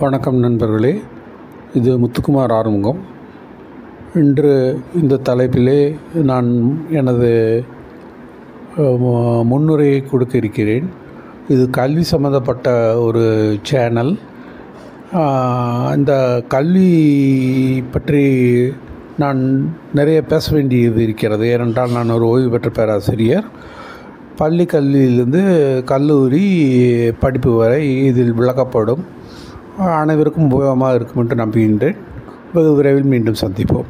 வணக்கம் நண்பர்களே இது முத்துக்குமார் ஆறுமுகம். இன்று இந்த தலைப்பிலே நான் எனது முன்னுரையை கொடுக்க இருக்கிறேன் இது கல்வி சம்மந்தப்பட்ட ஒரு சேனல். இந்த கல்வி பற்றி நான் நிறைய பேச வேண்டியது இருக்கிறது. ஏனென்றால் நான் ஒரு ஓய்வு பெற்ற பேராசிரியர். பள்ளி கல்வியிலிருந்து கல்லூரி படிப்பு வரை இதில் விளக்கப்படும். அனைவருக்கும் உபயோகமாக இருக்கும் என்று நம்புகின்றேன். வெகு விரைவில் மீண்டும் சந்திப்போம்.